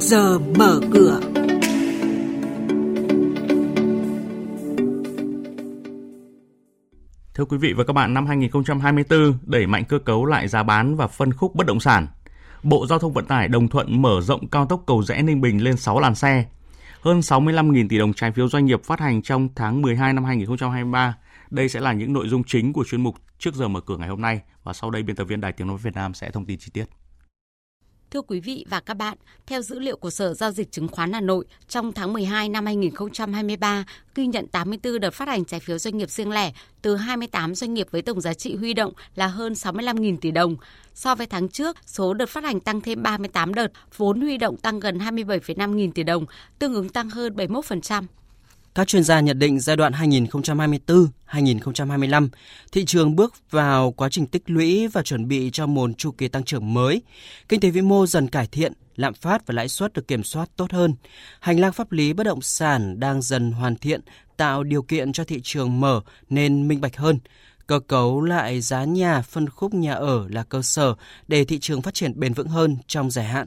giờ mở cửa. Thưa quý vị và các bạn, năm 2024 đẩy mạnh cơ cấu lại giá bán và phân khúc bất động sản. Bộ Giao thông Vận tải đồng thuận mở rộng cao tốc cầu rẽ Ninh Bình lên 6 làn xe. Hơn 65.000 tỷ đồng trái phiếu doanh nghiệp phát hành trong tháng 12 năm 2023. Đây sẽ là những nội dung chính của chuyên mục trước giờ mở cửa ngày hôm nay và sau đây biên tập viên Đài Tiếng nói Việt Nam sẽ thông tin chi tiết. Thưa quý vị và các bạn, theo dữ liệu của Sở Giao dịch Chứng khoán Hà Nội, trong tháng 12 năm 2023, ghi nhận 84 đợt phát hành trái phiếu doanh nghiệp riêng lẻ từ 28 doanh nghiệp với tổng giá trị huy động là hơn 65.000 tỷ đồng. So với tháng trước, số đợt phát hành tăng thêm 38 đợt, vốn huy động tăng gần 27,5 nghìn tỷ đồng, tương ứng tăng hơn 71%. Các chuyên gia nhận định giai đoạn 2024-2025, thị trường bước vào quá trình tích lũy và chuẩn bị cho một chu kỳ tăng trưởng mới. Kinh tế vĩ mô dần cải thiện, lạm phát và lãi suất được kiểm soát tốt hơn. Hành lang pháp lý bất động sản đang dần hoàn thiện, tạo điều kiện cho thị trường mở nên minh bạch hơn. Cơ cấu lại giá nhà, phân khúc nhà ở là cơ sở để thị trường phát triển bền vững hơn trong dài hạn.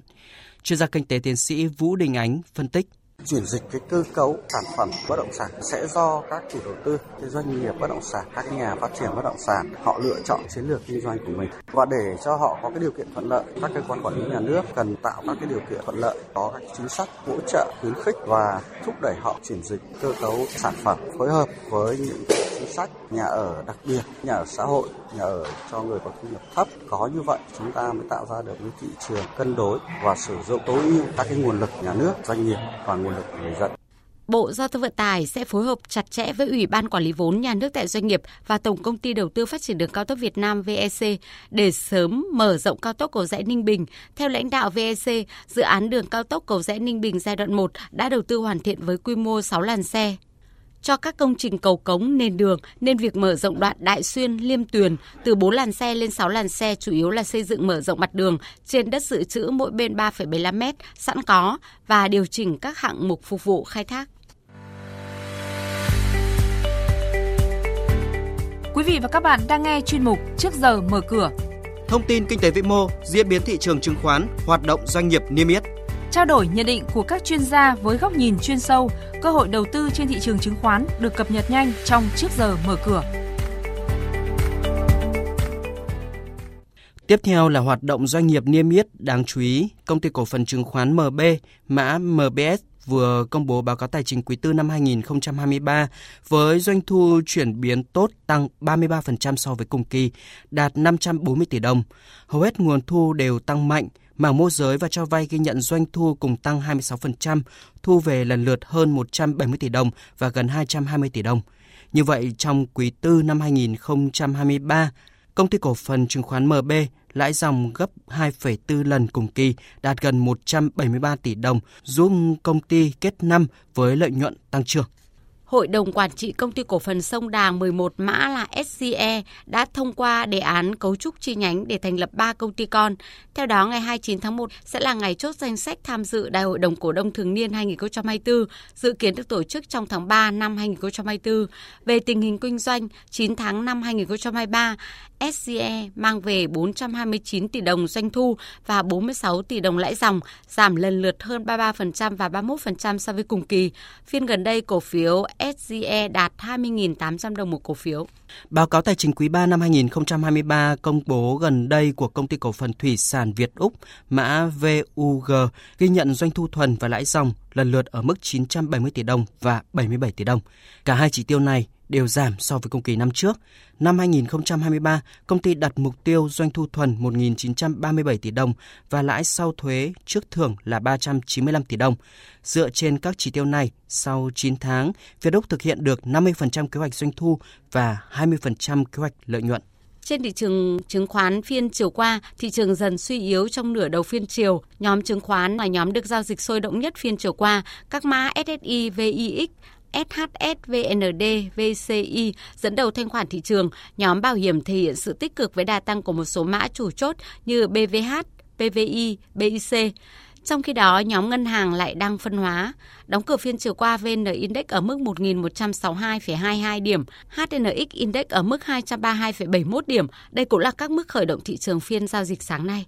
Chuyên gia kinh tế tiến sĩ Vũ Đình Ánh phân tích chuyển dịch cái cơ cấu sản phẩm bất động sản sẽ do các chủ đầu tư, cái doanh nghiệp bất động sản, các nhà phát triển bất động sản họ lựa chọn chiến lược kinh doanh của mình. Và để cho họ có cái điều kiện thuận lợi, các cơ quan quản lý nhà nước cần tạo các cái điều kiện thuận lợi, có các chính sách hỗ trợ, khuyến khích và thúc đẩy họ chuyển dịch cơ cấu sản phẩm phối hợp với những chính sách nhà ở đặc biệt, nhà ở xã hội, nhà ở cho người có thu nhập thấp. Có như vậy chúng ta mới tạo ra được cái thị trường cân đối và sử dụng tối ưu các cái nguồn lực nhà nước, doanh nghiệp và nguồn lực người dân. Bộ Giao thông Vận tải sẽ phối hợp chặt chẽ với Ủy ban Quản lý vốn nhà nước tại doanh nghiệp và Tổng công ty Đầu tư Phát triển đường cao tốc Việt Nam VEC để sớm mở rộng cao tốc cầu rẽ Ninh Bình. Theo lãnh đạo VEC, dự án đường cao tốc cầu rẽ Ninh Bình giai đoạn 1 đã đầu tư hoàn thiện với quy mô 6 làn xe cho các công trình cầu cống nền đường nên việc mở rộng đoạn Đại Xuyên Liêm Tuyền từ 4 làn xe lên 6 làn xe chủ yếu là xây dựng mở rộng mặt đường trên đất dự trữ mỗi bên 3,75 m sẵn có và điều chỉnh các hạng mục phục vụ khai thác. Quý vị và các bạn đang nghe chuyên mục Trước giờ mở cửa. Thông tin kinh tế vĩ mô, diễn biến thị trường chứng khoán, hoạt động doanh nghiệp niêm yết trao đổi nhận định của các chuyên gia với góc nhìn chuyên sâu, cơ hội đầu tư trên thị trường chứng khoán được cập nhật nhanh trong trước giờ mở cửa. Tiếp theo là hoạt động doanh nghiệp niêm yết đáng chú ý. Công ty cổ phần chứng khoán MB, mã MBS vừa công bố báo cáo tài chính quý tư năm 2023 với doanh thu chuyển biến tốt tăng 33% so với cùng kỳ, đạt 540 tỷ đồng. Hầu hết nguồn thu đều tăng mạnh, Mảng môi giới và cho vay ghi nhận doanh thu cùng tăng 26%, thu về lần lượt hơn 170 tỷ đồng và gần 220 tỷ đồng. Như vậy, trong quý tư năm 2023, công ty cổ phần chứng khoán MB lãi dòng gấp 2,4 lần cùng kỳ, đạt gần 173 tỷ đồng, giúp công ty kết năm với lợi nhuận tăng trưởng. Hội đồng Quản trị Công ty Cổ phần Sông Đà 11 mã là SCE đã thông qua đề án cấu trúc chi nhánh để thành lập 3 công ty con. Theo đó, ngày 29 tháng 1 sẽ là ngày chốt danh sách tham dự Đại hội đồng cổ đông thường niên 2024, dự kiến được tổ chức trong tháng 3 năm 2024. Về tình hình kinh doanh, 9 tháng năm 2023, SCE mang về 429 tỷ đồng doanh thu và 46 tỷ đồng lãi dòng, giảm lần lượt hơn 33% và 31% so với cùng kỳ. Phiên gần đây, cổ phiếu SGE đạt 20.800 đồng một cổ phiếu. Báo cáo tài chính quý 3 năm 2023 công bố gần đây của công ty cổ phần thủy sản Việt Úc, mã VUG, ghi nhận doanh thu thuần và lãi dòng lần lượt ở mức 970 tỷ đồng và 77 tỷ đồng. Cả hai chỉ tiêu này đều giảm so với cùng kỳ năm trước. Năm 2023, công ty đặt mục tiêu doanh thu thuần 1.937 tỷ đồng và lãi sau thuế trước thưởng là 395 tỷ đồng. Dựa trên các chỉ tiêu này, sau 9 tháng, Việt Úc thực hiện được 50% kế hoạch doanh thu và 20% kế hoạch lợi nhuận. Trên thị trường chứng khoán phiên chiều qua, thị trường dần suy yếu trong nửa đầu phiên chiều. Nhóm chứng khoán là nhóm được giao dịch sôi động nhất phiên chiều qua. Các mã SSI, VIX, SHS, VND, VCI dẫn đầu thanh khoản thị trường. Nhóm bảo hiểm thể hiện sự tích cực với đà tăng của một số mã chủ chốt như BVH, PVI, BIC. Trong khi đó, nhóm ngân hàng lại đang phân hóa. Đóng cửa phiên chiều qua, VN Index ở mức 1.162,22 điểm, HNX Index ở mức 232,71 điểm. Đây cũng là các mức khởi động thị trường phiên giao dịch sáng nay.